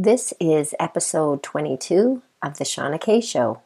This is episode 22 of The Shawna K Show.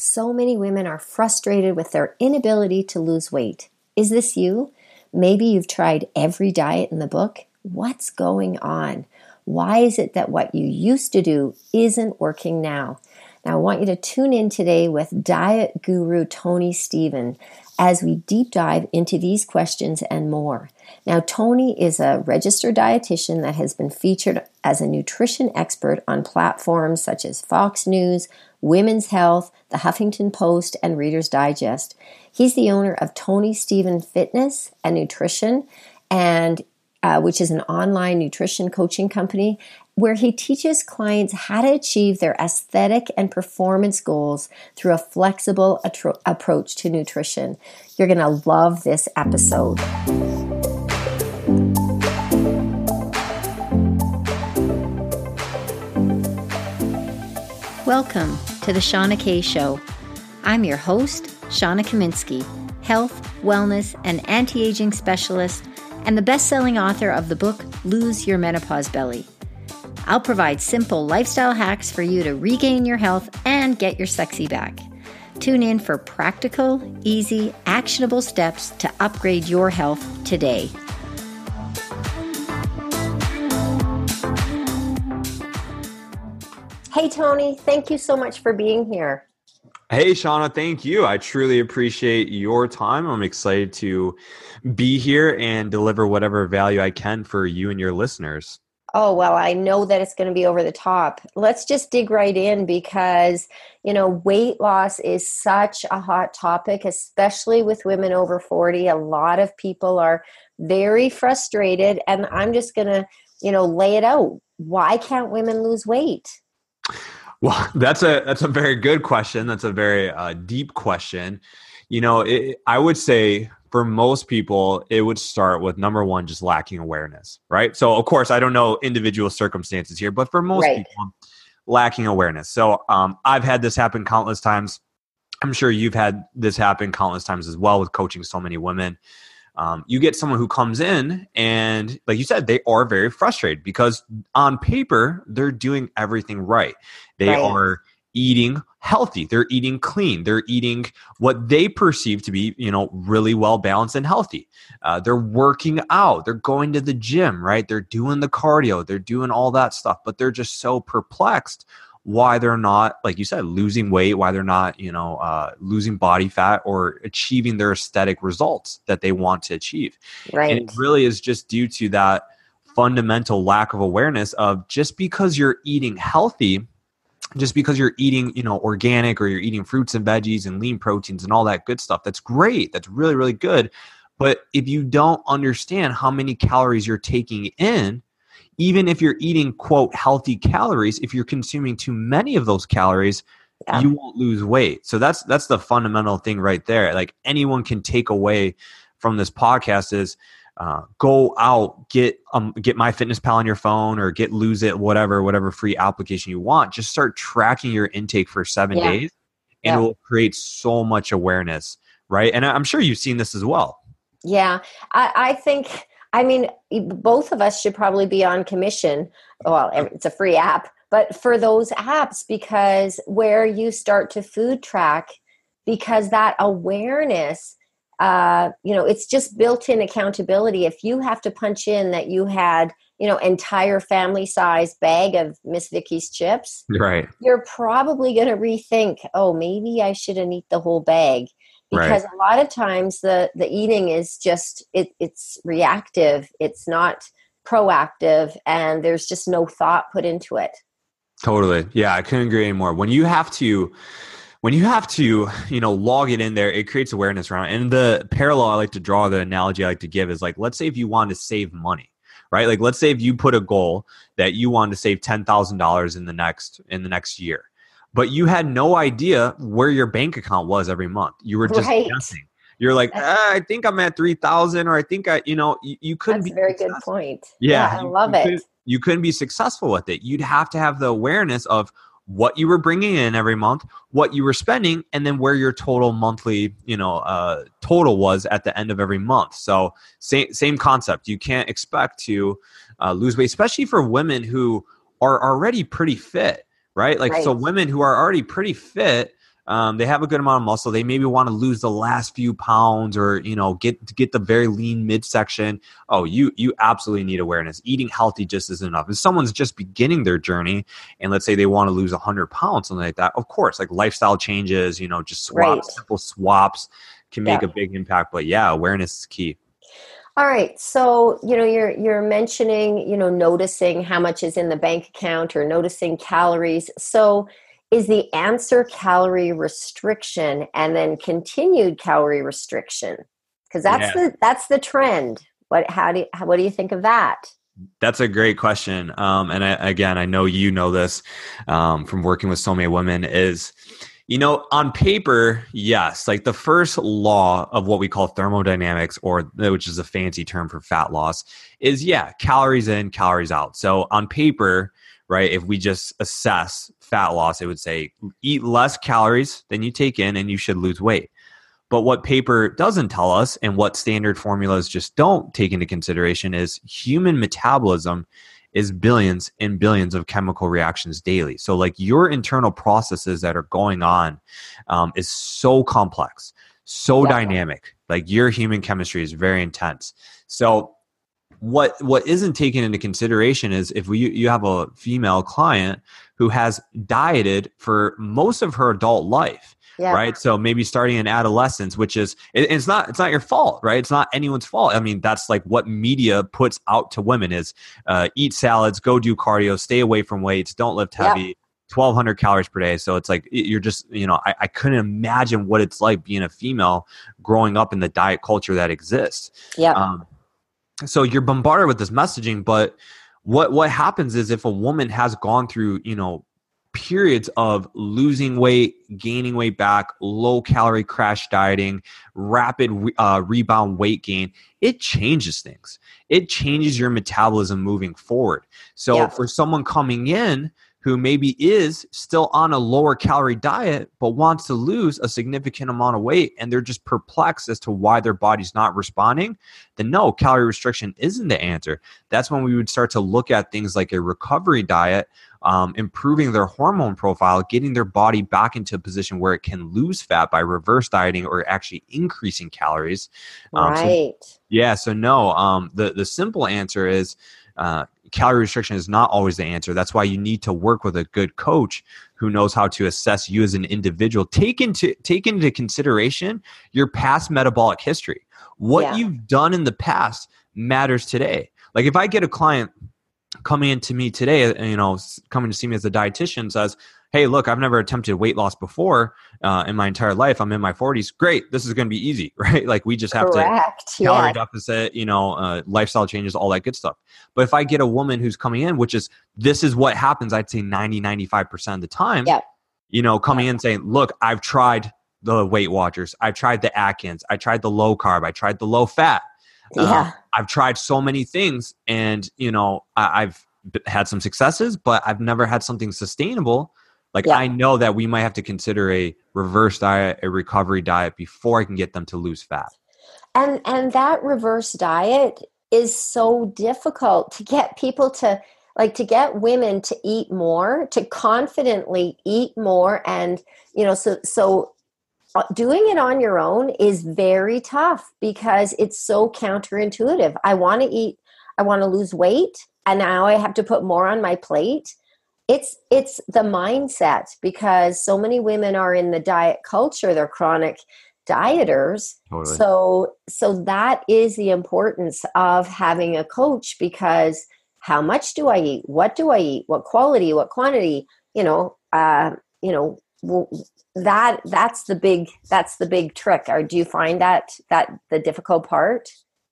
So many women are frustrated with their inability to lose weight. Is this you? Maybe you've tried every diet in the book. What's going on? Why is it that what you used to do isn't working now? Now, I want you to tune in today with diet guru Tony Stephen as we deep dive into these questions and more. Now, Tony is a registered dietitian that has been featured as a nutrition expert on platforms such as Fox News, Women's Health, the Huffington Post, and Reader's Digest. He's the owner of Tony Stephen Fitness and Nutrition, and uh, which is an online nutrition coaching company where he teaches clients how to achieve their aesthetic and performance goals through a flexible atro- approach to nutrition. You're going to love this episode. Welcome to the Shawna K Show. I'm your host, Shawna Kaminski, health, wellness, and anti aging specialist, and the best selling author of the book Lose Your Menopause Belly. I'll provide simple lifestyle hacks for you to regain your health and get your sexy back. Tune in for practical, easy, actionable steps to upgrade your health today. Hey, Tony, thank you so much for being here. Hey, Shawna, thank you. I truly appreciate your time. I'm excited to be here and deliver whatever value I can for you and your listeners. Oh, well, I know that it's going to be over the top. Let's just dig right in because, you know, weight loss is such a hot topic, especially with women over 40. A lot of people are very frustrated, and I'm just going to, you know, lay it out. Why can't women lose weight? Well, that's a that's a very good question. That's a very uh, deep question. You know, it, I would say for most people, it would start with number one, just lacking awareness, right? So, of course, I don't know individual circumstances here, but for most right. people, lacking awareness. So, um, I've had this happen countless times. I'm sure you've had this happen countless times as well with coaching so many women. Um, you get someone who comes in and, like you said, they are very frustrated because on paper, they're doing everything right. They right. are eating healthy. They're eating clean. They're eating what they perceive to be you know really well balanced and healthy. Uh, they're working out. They're going to the gym right? They're doing the cardio. They're doing all that stuff. But they're just so perplexed why they're not like you said losing weight why they're not you know uh, losing body fat or achieving their aesthetic results that they want to achieve. Right and it really is just due to that fundamental lack of awareness of just because you're eating healthy just because you're eating, you know, organic or you're eating fruits and veggies and lean proteins and all that good stuff. That's great. That's really, really good. But if you don't understand how many calories you're taking in, even if you're eating, quote, healthy calories, if you're consuming too many of those calories, yeah. you won't lose weight. So that's that's the fundamental thing right there. Like anyone can take away from this podcast is uh, go out get um get MyFitnessPal on your phone or get lose it whatever whatever free application you want just start tracking your intake for seven yeah. days and yeah. it will create so much awareness right? And i'm sure you've seen this as well. Yeah. I, I think i mean both of us should probably be on commission. Well it's a free app but for those apps because where you start to food track because that awareness uh, you know it's just built-in accountability. If you have to punch in that you had you know entire family size bag of Miss Vickie's chips right. you're probably going to rethink oh maybe i shouldn't eat the whole bag. Because right. a lot of times the the eating is just it, it's reactive it's not proactive and there's just no thought put into it. Totally. Yeah i couldn't agree anymore when you have to when you have to you know log it in there it creates awareness around it. and the parallel i like to draw the analogy i like to give is like let's say if you want to save money right like let's say if you put a goal that you want to save $10000 in the next in the next year but you had no idea where your bank account was every month you were just right. guessing you're like ah, i think i'm at 3000 or i think i you know you, you couldn't That's be a very successful. good point yeah, yeah i love you it you couldn't be successful with it you'd have to have the awareness of what you were bringing in every month, what you were spending, and then where your total monthly, you know, uh, total was at the end of every month. So same same concept. You can't expect to uh, lose weight, especially for women who are already pretty fit, right? Like right. so, women who are already pretty fit um, they have a good amount of muscle. They maybe want to lose the last few pounds or you know get get the very lean midsection. Oh, you you absolutely need awareness. Eating healthy just isn't enough. If someone's just beginning their journey and let's say they want to lose hundred pounds, something like that, of course, like lifestyle changes, you know, just swaps, right. simple swaps can make yeah. a big impact. But yeah, awareness is key. All right. So, you know, you're you're mentioning, you know, noticing how much is in the bank account or noticing calories. So, is the answer calorie restriction and then continued calorie restriction. Because that's yeah. the that's the trend. What how do you, what do you think of that? That's a great question. Um, and I, again i know you know this um, from working with so many women is you know on paper yes like the first law of what we call thermodynamics or which is a fancy term for fat loss is yeah calories in calories out. So on paper right if we just assess fat loss, it would say eat less calories than you take in and you should lose weight. But what paper doesn't tell us and what standard formulas just don't take into consideration is human metabolism is billions and billions of chemical reactions daily. So, like your internal processes that are going on um, is so complex, so yeah. dynamic. Like your human chemistry is very intense. So, what what isn't taken into consideration is if we, you have a female client who has dieted for most of her adult life yeah. right? So maybe starting in adolescence which is it, it's not it's not your fault right? It's not anyone's fault. I mean that's like what media puts out to women is uh, eat salads go do cardio stay away from weights don't lift heavy yeah. 1200 calories per day. So it's like you're just you know I, I couldn't imagine what it's like being a female growing up in the diet culture that exists. Yeah. Um, so you're bombarded with this messaging but what what happens is if a woman has gone through you know periods of losing weight gaining weight back low calorie crash dieting rapid uh, rebound weight gain it changes things it changes your metabolism moving forward so yeah. for someone coming in who maybe is still on a lower calorie diet but wants to lose a significant amount of weight and they're just perplexed as to why their body's not responding, then no, calorie restriction isn't the answer. That's when we would start to look at things like a recovery diet, um, improving their hormone profile, getting their body back into a position where it can lose fat by reverse dieting or actually increasing calories. Um, right. So, yeah. So no, um, the the simple answer is. Uh, calorie restriction is not always the answer. That's why you need to work with a good coach who knows how to assess you as an individual. Take into take into consideration your past metabolic history. What yeah. you've done in the past matters today. Like if I get a client coming into me today, you know, coming to see me as a dietitian says, hey, look, I've never attempted weight loss before uh, in my entire life. I'm in my 40s. Great, this is going to be easy, right? Like we just have Correct. to calorie yeah. deficit, you know, uh, lifestyle changes, all that good stuff. But if I get a woman who's coming in, which is this is what happens, I'd say 90, 95% of the time, yeah. you know, coming in saying, look, I've tried the Weight Watchers, I've tried the Atkins, I tried the low carb, I tried the low fat. Uh, yeah. I've tried so many things and, you know, I- I've had some successes, but I've never had something sustainable like yeah. I know that we might have to consider a reverse diet, a recovery diet before I can get them to lose fat. And and that reverse diet is so difficult to get people to like to get women to eat more, to confidently eat more and you know so so uh, doing it on your own is very tough because it's so counterintuitive. I want to eat I want to lose weight and now I have to put more on my plate it's it's the mindset because so many women are in the diet culture. They're chronic dieters. Totally. so so that is the importance of having a coach because how much do i eat? What do i eat? What quality? What quantity? You know uh you know that that's the big that's the big trick. Or do you find that that the difficult part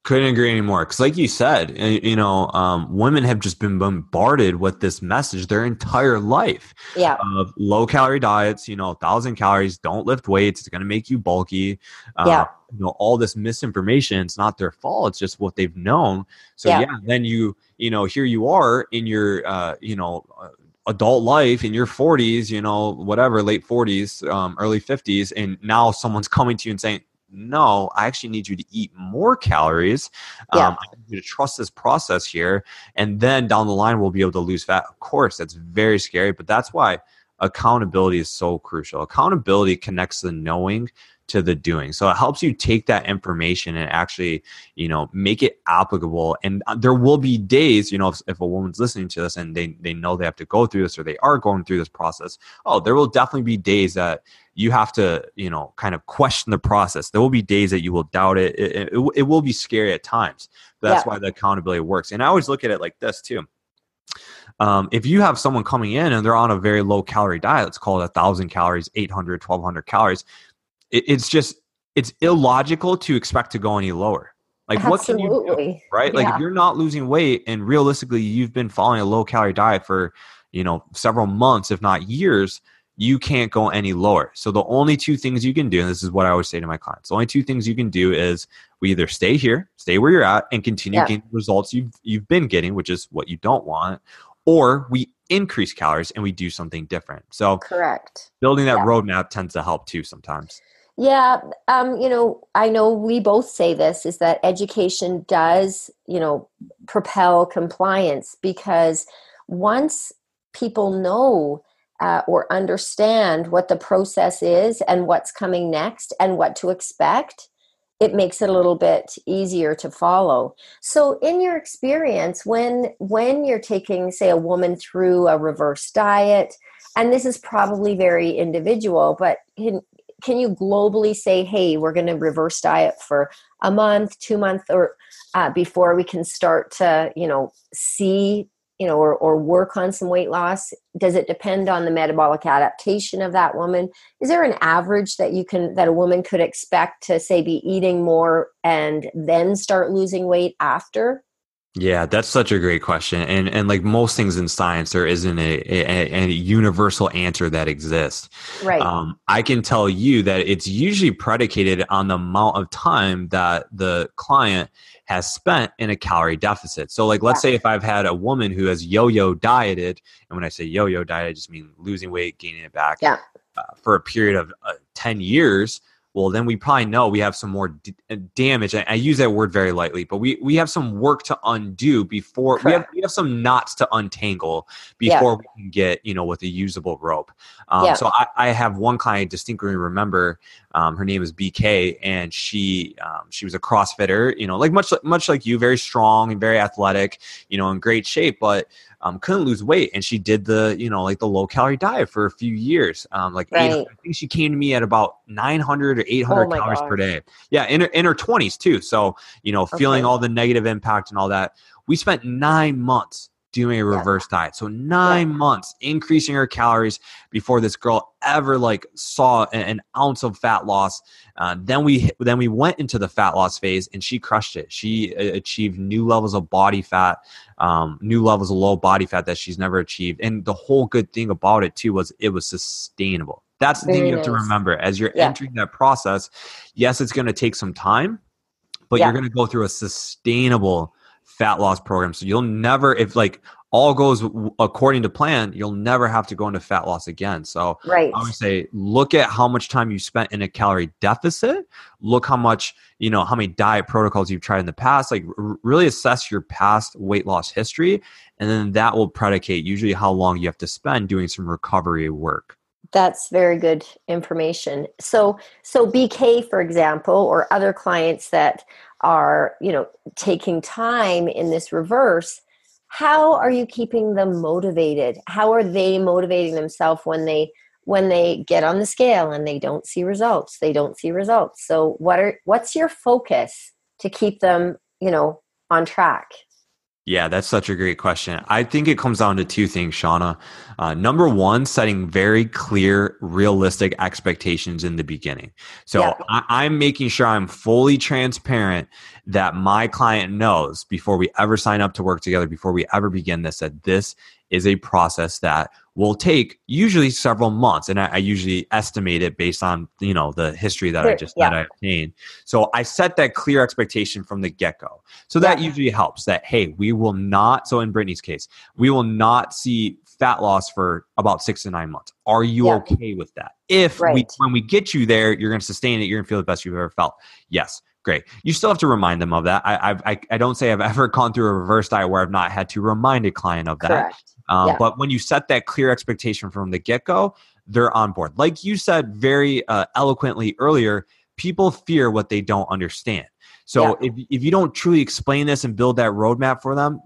couldn't agree anymore. Because, like you said, you know, um, women have just been bombarded with this message their entire life. Yeah. Of low calorie diets, you know, thousand calories, don't lift weights, it's going to make you bulky. Uh, yeah. You know, all this misinformation. It's not their fault. It's just what they've known. So yeah, yeah then you, you know, here you are in your, uh, you know. Uh, adult life in your 40s, you know, whatever, late 40s, um, early 50s, and now someone's coming to you and saying, no, I actually need you to eat more calories. Yeah. Um, I need you to trust this process here. And then down the line, we'll be able to lose fat. Of course, that's very scary, but that's why accountability is so crucial. Accountability connects the knowing to the doing. So it helps you take that information and actually, you know, make it applicable. And uh, there will be days, you know, if, if, a woman's listening to this and they, they know they have to go through this or they are going through this process, oh, there will definitely be days that you have to, you know, kind of question the process. There will be days that you will doubt it. It, it, it will be scary at times. That's yeah. why the accountability works. And I always look at it like this too. Um, if you have someone coming in and they're on a very low calorie diet, let's call it a thousand calories, 800, 1200 calories, it, it's just it's illogical to expect to go any lower. Like Absolutely. what can you do, right? Yeah. Like if you're not losing weight and realistically you've been following a low calorie diet for you know several months, if not years, you can't go any lower. So the only two things you can do, and this is what I always say to my clients, the only two things you can do is we either stay here, stay where you're at, and continue yeah. getting results you've you've been getting, which is what you don't want, or we increase calories and we do something different. So correct. Building that yeah. roadmap tends to help too sometimes. Yeah, um, you know, I know we both say this is that education does, you know, propel compliance because once people know uh, or understand what the process is and what's coming next and what to expect, it makes it a little bit easier to follow. So, in your experience, when when you're taking, say, a woman through a reverse diet, and this is probably very individual, but in, can you globally say, hey, we're going to reverse diet for a month, two months, or uh, before we can start to, you know, see, you know, or, or work on some weight loss? Does it depend on the metabolic adaptation of that woman? Is there an average that you can, that a woman could expect to say be eating more and then start losing weight after? Yeah, that's such a great question. And and like most things in science, there isn't a, a, a universal answer that exists. Right. Um, I can tell you that it's usually predicated on the amount of time that the client has spent in a calorie deficit. So, like, let's yeah. say if I've had a woman who has yo-yo dieted, and when I say yo-yo diet, I just mean losing weight, gaining it back. Yeah. Uh, for a period of uh, 10 years well then we probably know we have some more d- uh, damage I, I, use that word very lightly but we we have some work to undo before we have, we have some knots to untangle before yeah. we can get you know with a usable rope um, yeah. so I, I, have one client distinctly remember um, her name is bk and she um, she was a crossfitter you know like much much like you very strong and very athletic you know in great shape but um, couldn't lose weight, and she did the you know like the low calorie diet for a few years. Um, like right. I think she came to me at about 900 or 800 oh calories gosh. per day. Yeah, in her, in her 20s too. So you know, feeling okay. all the negative impact and all that. We spent nine months doing a reverse yeah. diet. So nine yeah. months increasing her calories before this girl ever like saw an, ounce of fat loss. Uh, then we then we went into the fat loss phase and she crushed it. She uh, achieved new levels of body fat, um, new levels of low body fat that she's never achieved. And the whole good thing about it too was it was sustainable. That's the Very thing you have to remember as you're yeah. entering that process. Yes, it's going to take some time, but you're going to go through a sustainable fat loss program. So you'll never, if like all goes according to plan, you'll never have to go into fat loss again. So right. I would say look at how much time you spent in a calorie deficit. Look how much, you know, how many diet protocols you've tried in the past. Like r- really assess your past weight loss history. And then that will predicate usually how long you have to spend doing some recovery work. That's very good information. So so BK for example or other clients that are you know taking time in this reverse how are you keeping them motivated? How are they motivating themselves when they when they get on the scale and they don't see results? They don't see results. So what are what's your focus to keep them you know on track yeah, that's such a great question. I think it comes down to two things, Shawna. Uh, number one, setting very clear, realistic expectations in the beginning. So yeah. I, I'm making sure I'm fully transparent that my client knows before we ever sign up to work together, before we ever begin this, that this is a process that will take usually several months and I, I, usually estimate it based on you know the history that i just yeah. that i obtained so i set that clear expectation from the get-go so that yeah. usually helps that hey we will not so in brittany's case we will not see fat loss for about six to nine months. Are you Yeah. okay with that? If we, when we get you there, you're going to sustain it. You're going to feel the best you've ever felt. Yes, great. You still have to remind them of that. I, I, I don't say I've ever gone through a reverse diet where I've not had to remind a client of that. Correct. Um, Yeah. But when you set that clear expectation from the get go, they're on board. Like you said very uh, eloquently earlier, people fear what they don't understand. So if, if you don't truly explain this and build that roadmap for them,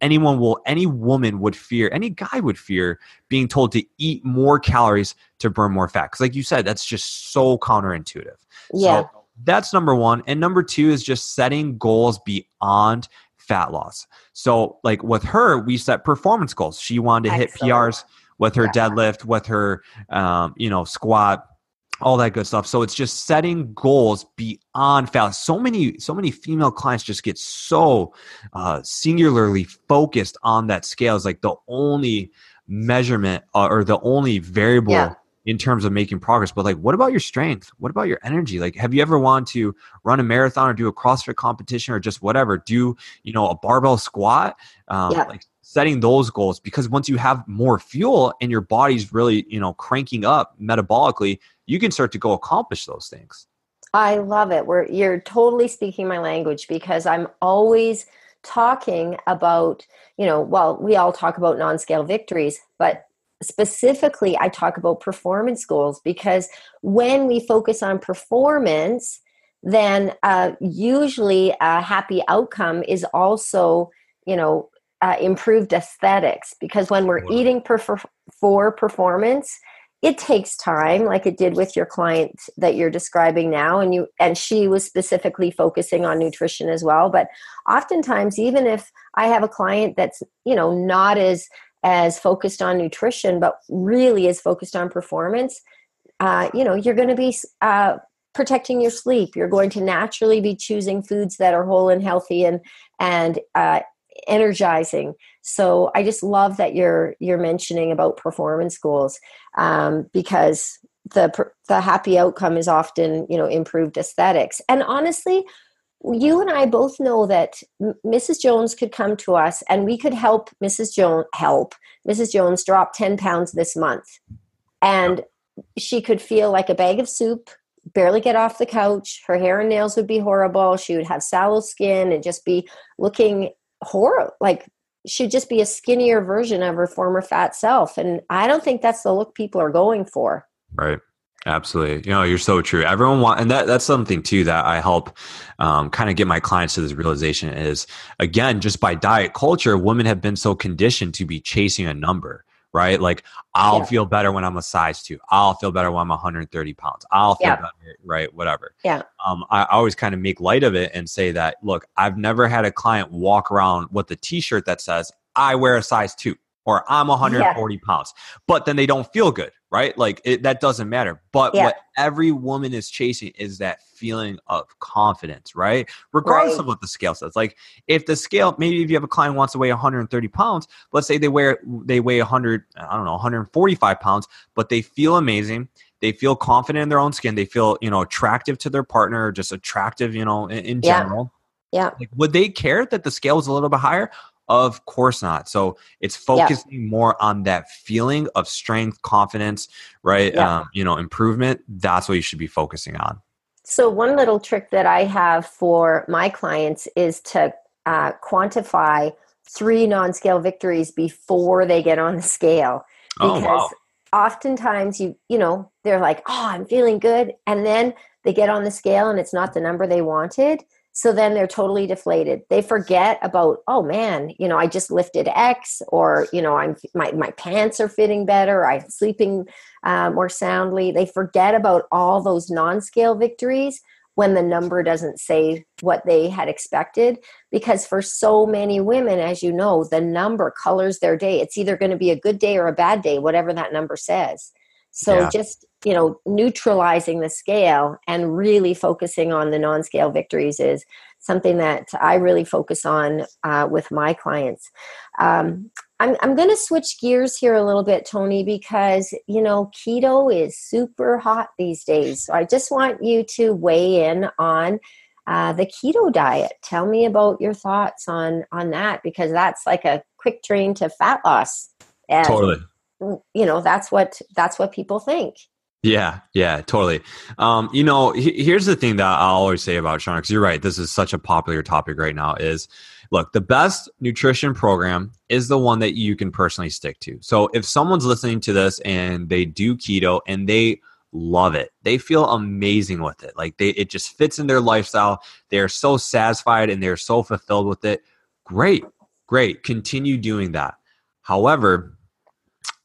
anyone will, any woman would fear, any guy would fear being told to eat more calories to burn more fat. Because, like you said, that's just so counterintuitive. Yeah. So that's number one. And number two is just setting goals beyond fat loss. So, like with her, we set performance goals. She wanted to hit Excellent. PRs with her Yeah. deadlift, with her, um, you know, squat, all that good stuff. So it's just setting goals beyond fat. So many, so many female clients just get so uh, singularly focused on that scale. Is like the only measurement uh, or the only variable Yeah. In terms of making progress. But like, what about your strength? What about your energy? Like, have you ever wanted to run a marathon or do a CrossFit competition or just whatever? Do you know a barbell squat? Um, Yeah. Like setting those goals because once you have more fuel and your body's really you know cranking up metabolically, you can start to go accomplish those things. I love it. We're you're totally speaking my language because I'm always talking about, you know, well, we all talk about non-scale victories, but specifically I talk about performance goals because when we focus on performance, then uh, usually a happy outcome is also, you know, uh, improved aesthetics because when we're eating perfor- for performance, it takes time like it did with your client that you're describing now and you and she was specifically focusing on nutrition as well but oftentimes even if i have a client that's you know not as as focused on nutrition but really is focused on performance uh, you know you're going to be uh, protecting your sleep. You're going to naturally be choosing foods that are whole and healthy and and uh, energizing. So i just love that you're you're mentioning about performance goals um, because the the happy outcome is often you know improved aesthetics. And honestly you and i both know that mrs jones could come to us and we could help mrs jones help mrs jones drop 10 pounds this month. And she could feel like a bag of soup barely get off the couch her hair and nails would be horrible she would have sallow skin and just be looking horrible like she'd just be a skinnier version of her former fat self. And i don't think that's the look people are going for. Right. Absolutely. You know, you're so true. Everyone want, and that that's something too that I help um, kind of get my clients to this realization is again, just by diet culture, women have been so conditioned to be chasing a number, right? Like I'll Yeah. feel better when I'm a size two. I'll feel better when I'm 130 pounds. I'll feel Yeah. better, right? Whatever. Yeah. Um, I I always kind of make light of it and say that, look, I've never had a client walk around with a t-shirt that says, I wear a size two or I'm 140 pounds, but then they don't feel good, right? Like it, that doesn't matter. But Yeah. what every woman is chasing is that feeling of confidence, right? Regardless Right. of what the scale says. Like if the scale, maybe if you have a client who wants to weigh 130 pounds, let's say they wear they weigh 100, I don't know, 145 pounds, but they feel amazing. They feel confident in their own skin. They feel, you know, attractive to their partner, just attractive, you know, in, in Yeah. general. Yeah. Like, would they care that the scale was a little bit higher? Of course not. So it's focusing more on that feeling of strength, confidence, right? Yeah. Um, you know, improvement. That's what you should be focusing on. So, one little trick that I have for my clients is to uh, quantify three non scale victories before they get on the scale. Oh wow! oftentimes, you, you know, they're like, oh, I'm feeling good. And then they get on the scale and it's not the number they wanted. So then they're totally deflated. They forget about, oh man, you know, I just lifted X, or you know, I'm my my pants are fitting better. I'm sleeping uh, more soundly. They forget about all those non-scale victories when the number doesn't say what they had expected. Because for so many women, as you know, the number colors their day. It's either going to be a good day or a bad day, whatever that number says. So Yeah. just you know neutralizing the scale and really focusing on the non-scale victories is something that I really focus on uh, with my clients. Um, I'm I'm going to switch gears here a little bit, Tony, because you know keto is super hot these days. So I just want you to weigh in on. Uh, the keto diet. Tell me about your thoughts on on that because that's like a quick train to fat loss. and totally you know that's what that's what people think yeah, yeah, totally. Um, you know, he, here's the thing that I'll always say about Sean, because you're right. This is such a popular topic right now. Is look, the best nutrition program is the one that you can personally stick to. So if someone's listening to this and they do keto and they love it, they feel amazing with it. Like they, it just fits in their lifestyle. They are so satisfied and they're so fulfilled with it. Great, great. Continue doing that. However,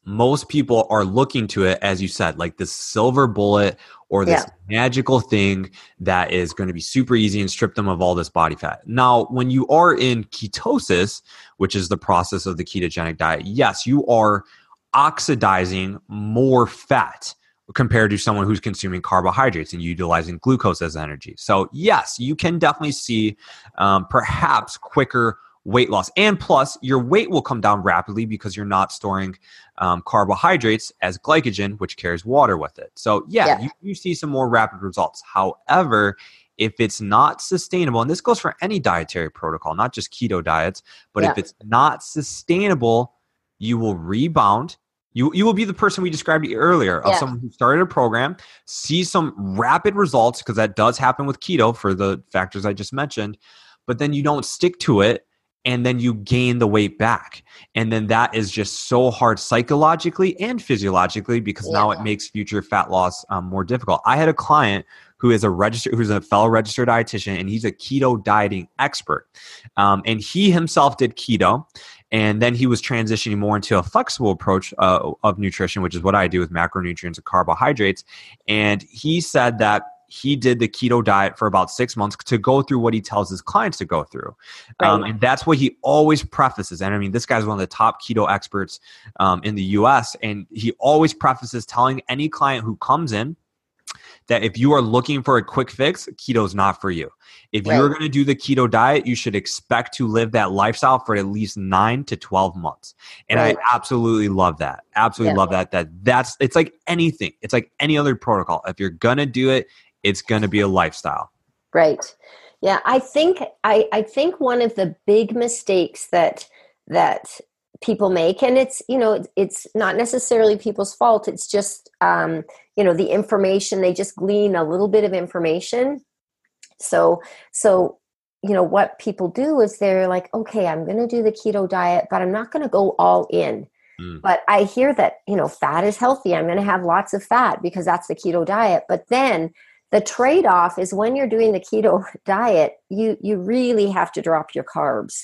most people are looking to it, as you said, like this silver bullet or this yeah. magical thing that is going to be super easy and strip them of all this body fat. Now, when you are in ketosis, which is the process of the ketogenic diet, yes, you are oxidizing more fat compared to someone who's consuming carbohydrates and utilizing glucose as energy. So, yes, you can definitely see um, perhaps quicker weight loss. And plus, your weight will come down rapidly because you're not storing um, carbohydrates as glycogen, which carries water with it. So, yeah, yeah. You, you see some more rapid results. However, if it's not sustainable, and this goes for any dietary protocol, not just keto diets, but yeah. if it's not sustainable, you will rebound. You, you will be the person we described earlier of yeah. someone who started a program, see some rapid results, because that does happen with keto for the factors I just mentioned, but then you don't stick to it and then you gain the weight back. And then that is just so hard psychologically and physiologically because yeah. now it makes future fat loss um, more difficult. I had a client who is a registered who's a fellow registered dietitian and he's a keto dieting expert. Um, and he himself did keto and then he was transitioning more into a flexible approach uh, of nutrition which is what i do with macronutrients and carbohydrates. And he said that he did the keto diet for about six months to go through what he tells his clients to go through. Right. Um, and that's what he always prefaces. And I mean, this guy's one of the top keto experts um, in the US. And he always prefaces telling any client who comes in that if you are looking for a quick fix, keto is not for you. If right. you're going to do the keto diet, you should expect to live that lifestyle for at least nine to 12 months. And right. I absolutely love that. Absolutely yeah. love that. That that's, it's like anything. It's like any other protocol. If you're going to do it, it's going to be a lifestyle. Right. Yeah, I think I, I think one of the big mistakes that that people make, and it's you know it's not necessarily people's fault. It's just um, you know the information they just glean a little bit of information. So so you know what people do is they're like, okay, I'm going to do the keto diet, but I'm not going to go all in. Mm. But I hear that, you know, fat is healthy. I'm going to have lots of fat because that's the keto diet. But then the trade-off is when you're doing the keto diet you you really have to drop your carbs.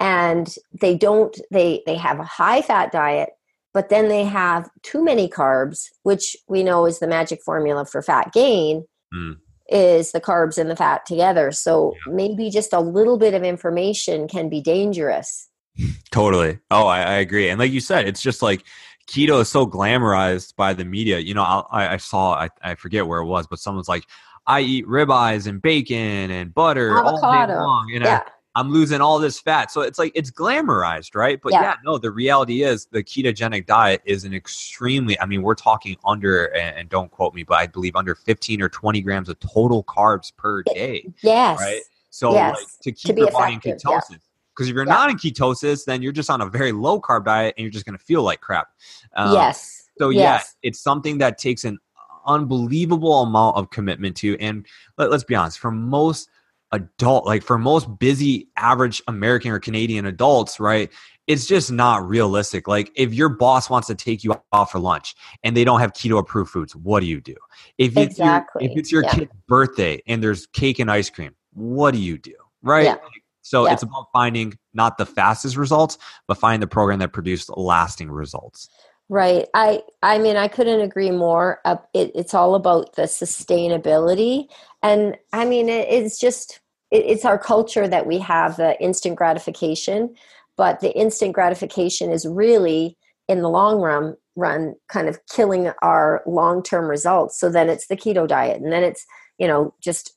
And they don't they they have a high fat diet but then they have too many carbs which we know is the magic formula for fat gain mm. is the carbs and the fat together. So yeah. maybe just a little bit of information can be dangerous. Totally. Oh I, I agree. And like you said it's just like keto is so glamorized by the media. You know, I, I saw, I, I forget where it was, but someone's like, I eat ribeyes and bacon and butter Avocado. all day long, and yeah. I, am losing all this fat. So it's like it's glamorized, right? But yeah. yeah. no, the reality is the ketogenic diet is an extremely. I mean, we're talking under, and don't quote me, but I believe under 15 or 20 grams of total carbs per day. Yes. Right. So yes. like to keep to your body in ketosis. Yeah. Because if you're yeah. not in ketosis, then you're just on a very low carb diet and you're just going to feel like crap. Um, yes. So, yes. yeah, it's something that takes an unbelievable amount of commitment to. And let, let's be honest, for most adult, like for most busy average American or Canadian adults, right? It's just not realistic. Like if your boss wants to take you out for lunch and they don't have keto approved foods, what do you do? If it's exactly. your, if it's your yeah. kid's birthday and there's cake and ice cream, what do you do? Right? Yeah. So yeah. it's about finding not the fastest results, but finding the program that produced lasting results. Right. I I mean I couldn't agree more. Uh, it, it's all about the sustainability, and I mean it, it's just it, it's our culture that we have the instant gratification, but the instant gratification is really in the long run run kind of killing our long term results. So then it's the keto diet, and then it's you know just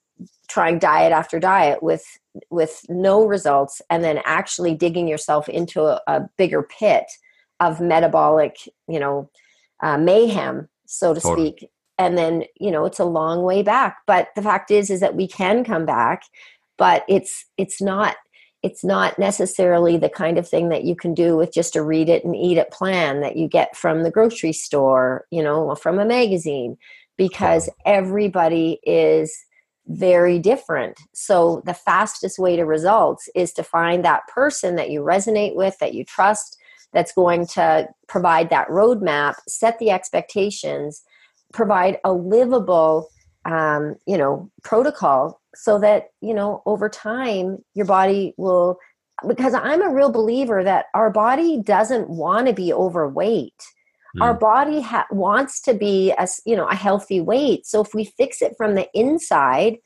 trying diet after diet with with no results and then actually digging yourself into a, a bigger pit of metabolic you know uh, mayhem so to totally. speak. And then you know it's a long way back. But the fact is is that we can come back but it's it's not it's not necessarily the kind of thing that you can do with just a read it and eat it plan that you get from the grocery store, you know, from a magazine, because everybody is very different. So the fastest way to results is to find that person that you resonate with, that you trust, that's going to provide that roadmap, set the expectations, provide a livable, um, you know, protocol so that you know over time your body will. Because I'm a real believer that our body doesn't want to be overweight. Mm. Our body ha- wants to be a you know a healthy weight. So if we fix it from the inside,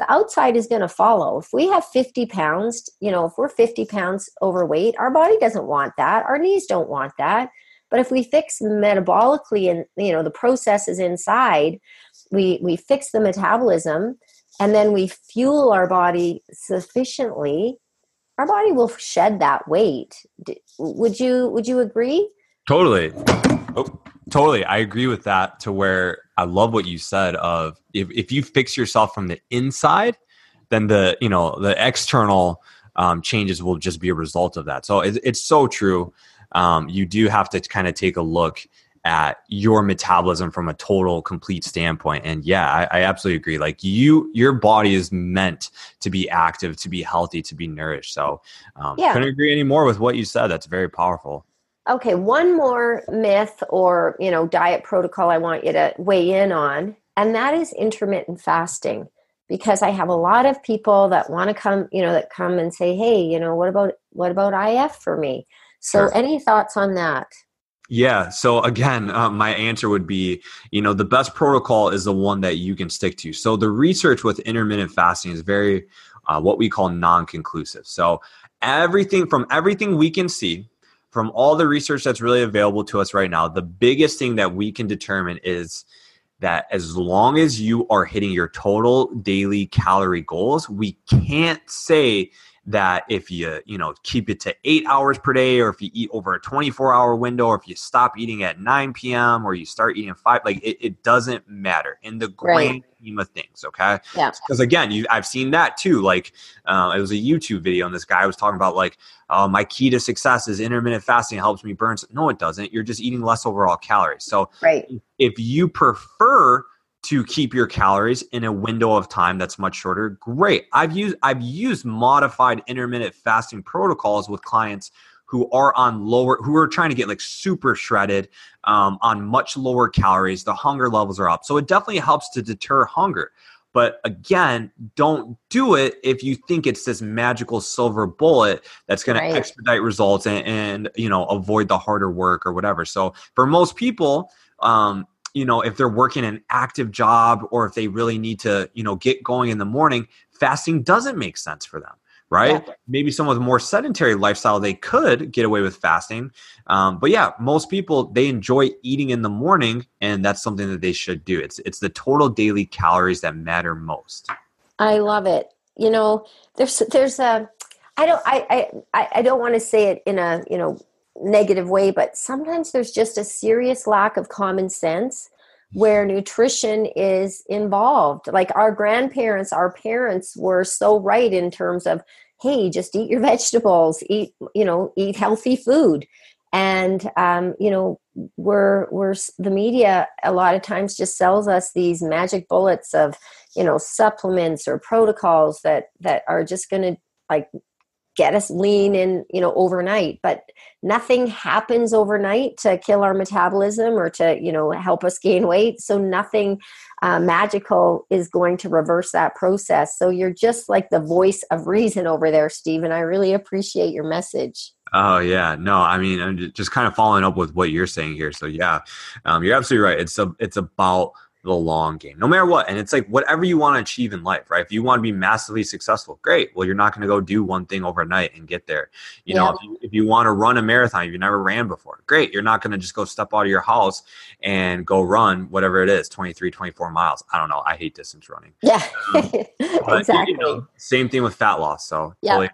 the outside is going to follow. If we have 50 pounds, you know, if we're 50 pounds overweight, our body doesn't want that. Our knees don't want that. But if we fix metabolically and, you know, the processes inside, we, we fix the metabolism and then we fuel our body sufficiently, our body will shed that weight. Would you, would you agree? Totally. Oh, totally. I agree with that to where I love what you said of if, if you fix yourself from the inside, then the you know the external um, changes will just be a result of that. So it, it's so true. Um, you do have to kind of take a look at your metabolism from a total complete standpoint and yeah I, I, absolutely agree like you your body is meant to be active to be healthy to be nourished so um, yeah. couldn't agree any more with what you said that's very powerful Okay, one more myth or, you know, diet protocol I want you to weigh in on, and that is intermittent fasting. Because I have a lot of people that want to come, you know, that come and say, "Hey, you know, what about what about IF for me?" So, sure. any thoughts on that? Yeah. So again, uh, my answer would be, you know, the best protocol is the one that you can stick to. So the research with intermittent fasting is very, uh, what we call non-conclusive. So everything from everything we can see, from all the research that's really available to us right now, the biggest thing that we can determine is that as long as you are hitting your total daily calorie goals, we can't say that if you you know keep it to eight hours per day or if you eat over a 24 hour window or if you stop eating at 9 p.m or you start eating 5 like it, it doesn't matter in the grand right. scheme of things okay? Yeah. Because again you i've seen that too like uh, it was a youtube video and this guy was talking about like uh, my key to success is intermittent fasting. Helps me burn. No it doesn't. You're just eating less overall calories. So right. if you prefer to keep your calories in a window of time that's much shorter great. I've used i've used modified intermittent fasting protocols with clients who are on lower who are trying to get like super shredded um, on much lower calories. The hunger levels are up. So it definitely helps to deter hunger. But again don't do it if you think it's this magical silver bullet that's going right. to expedite results and, and you know avoid the harder work or whatever. So for most people um, you know if they're working an active job or if they really need to you know get going in the morning fasting doesn't make sense for them right? Yeah. maybe someone with a more sedentary lifestyle they could get away with fasting um, but yeah most people they enjoy eating in the morning and that's something that they should do. It's it's the total daily calories that matter most. I love it. You know there's there's a i don't i i i don't want to say it in a you know negative way, but sometimes there's just a serious lack of common sense where nutrition is involved. Like our grandparents, our parents were so right in terms of, hey, just eat your vegetables, eat, you know, eat healthy food. And um, you know, we're we're the media a lot of times just sells us these magic bullets of, you know, supplements or protocols that that are just gonna like get us lean in you know overnight but nothing happens overnight to kill our metabolism or to you know help us gain weight so nothing uh, magical is going to reverse that process so you're just like the voice of reason over there stephen i really appreciate your message Oh yeah, no, I mean, I'm just kind of following up with what you're saying here. So yeah, um, you're absolutely right. It's a, it's about the long game, no matter what. And it's like whatever you want to achieve in life, right? If you want to be massively successful, great. Well, you're not going to go do one thing overnight and get there. You yeah. know, if you, if you want to run a marathon, if you never ran before, great. You're not going to just go step out of your house and go run whatever it is 23, 24 miles. I don't know. I hate distance running. Yeah, um, exactly. You know, same thing with fat loss. So, yeah. Totally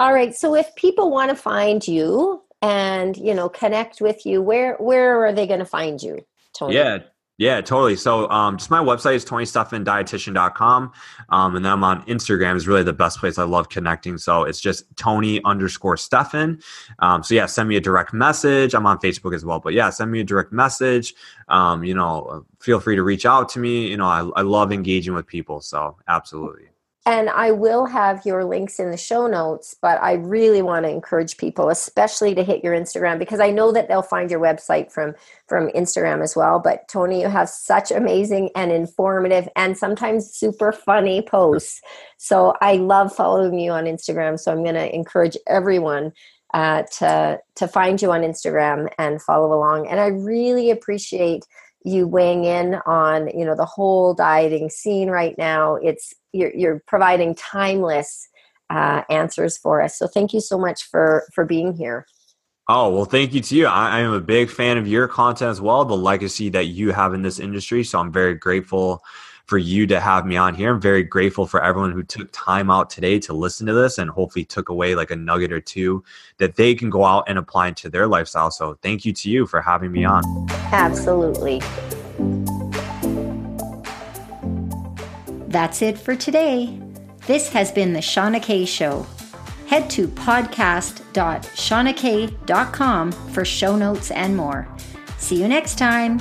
All right. So, if people want to find you and, you know, connect with you, where, where are they going to find you? Tony? Yeah, Yeah, totally. So um, just my website is tonysteffandietitian.com. Um, and then I'm on Instagram is really the best place. I love connecting. So it's just Tony underscore Steffan. Um, so yeah, send me a direct message. I'm on Facebook as well. But yeah, send me a direct message. Um, you know, feel free to reach out to me. You know, I, I love engaging with people. So absolutely. And I will have your links in the show notes, but I really want to encourage people, especially to hit your Instagram, because I know that they'll find your website from from Instagram as well. But Tony, you have such amazing and informative and sometimes super funny posts. So I love following you on Instagram. So I'm going to encourage everyone uh, to to find you on Instagram and follow along. And I really appreciate you weighing in on you know the whole dieting scene right now it's you're, you're providing timeless uh, answers for us. So thank you so much for for being here. Oh well thank you to you. I, I am a big fan of your content as well the legacy that you have in this industry. So i'm very grateful for you to have me on here. I'm very grateful for everyone who took time out today to listen to this and hopefully took away like a nugget or two that they can go out and apply into their lifestyle. So thank you to you for having me on. Absolutely. That's it for today. This has been the Shawna K Show. Head to podcast.shawnak.com for show notes and more. See you next time.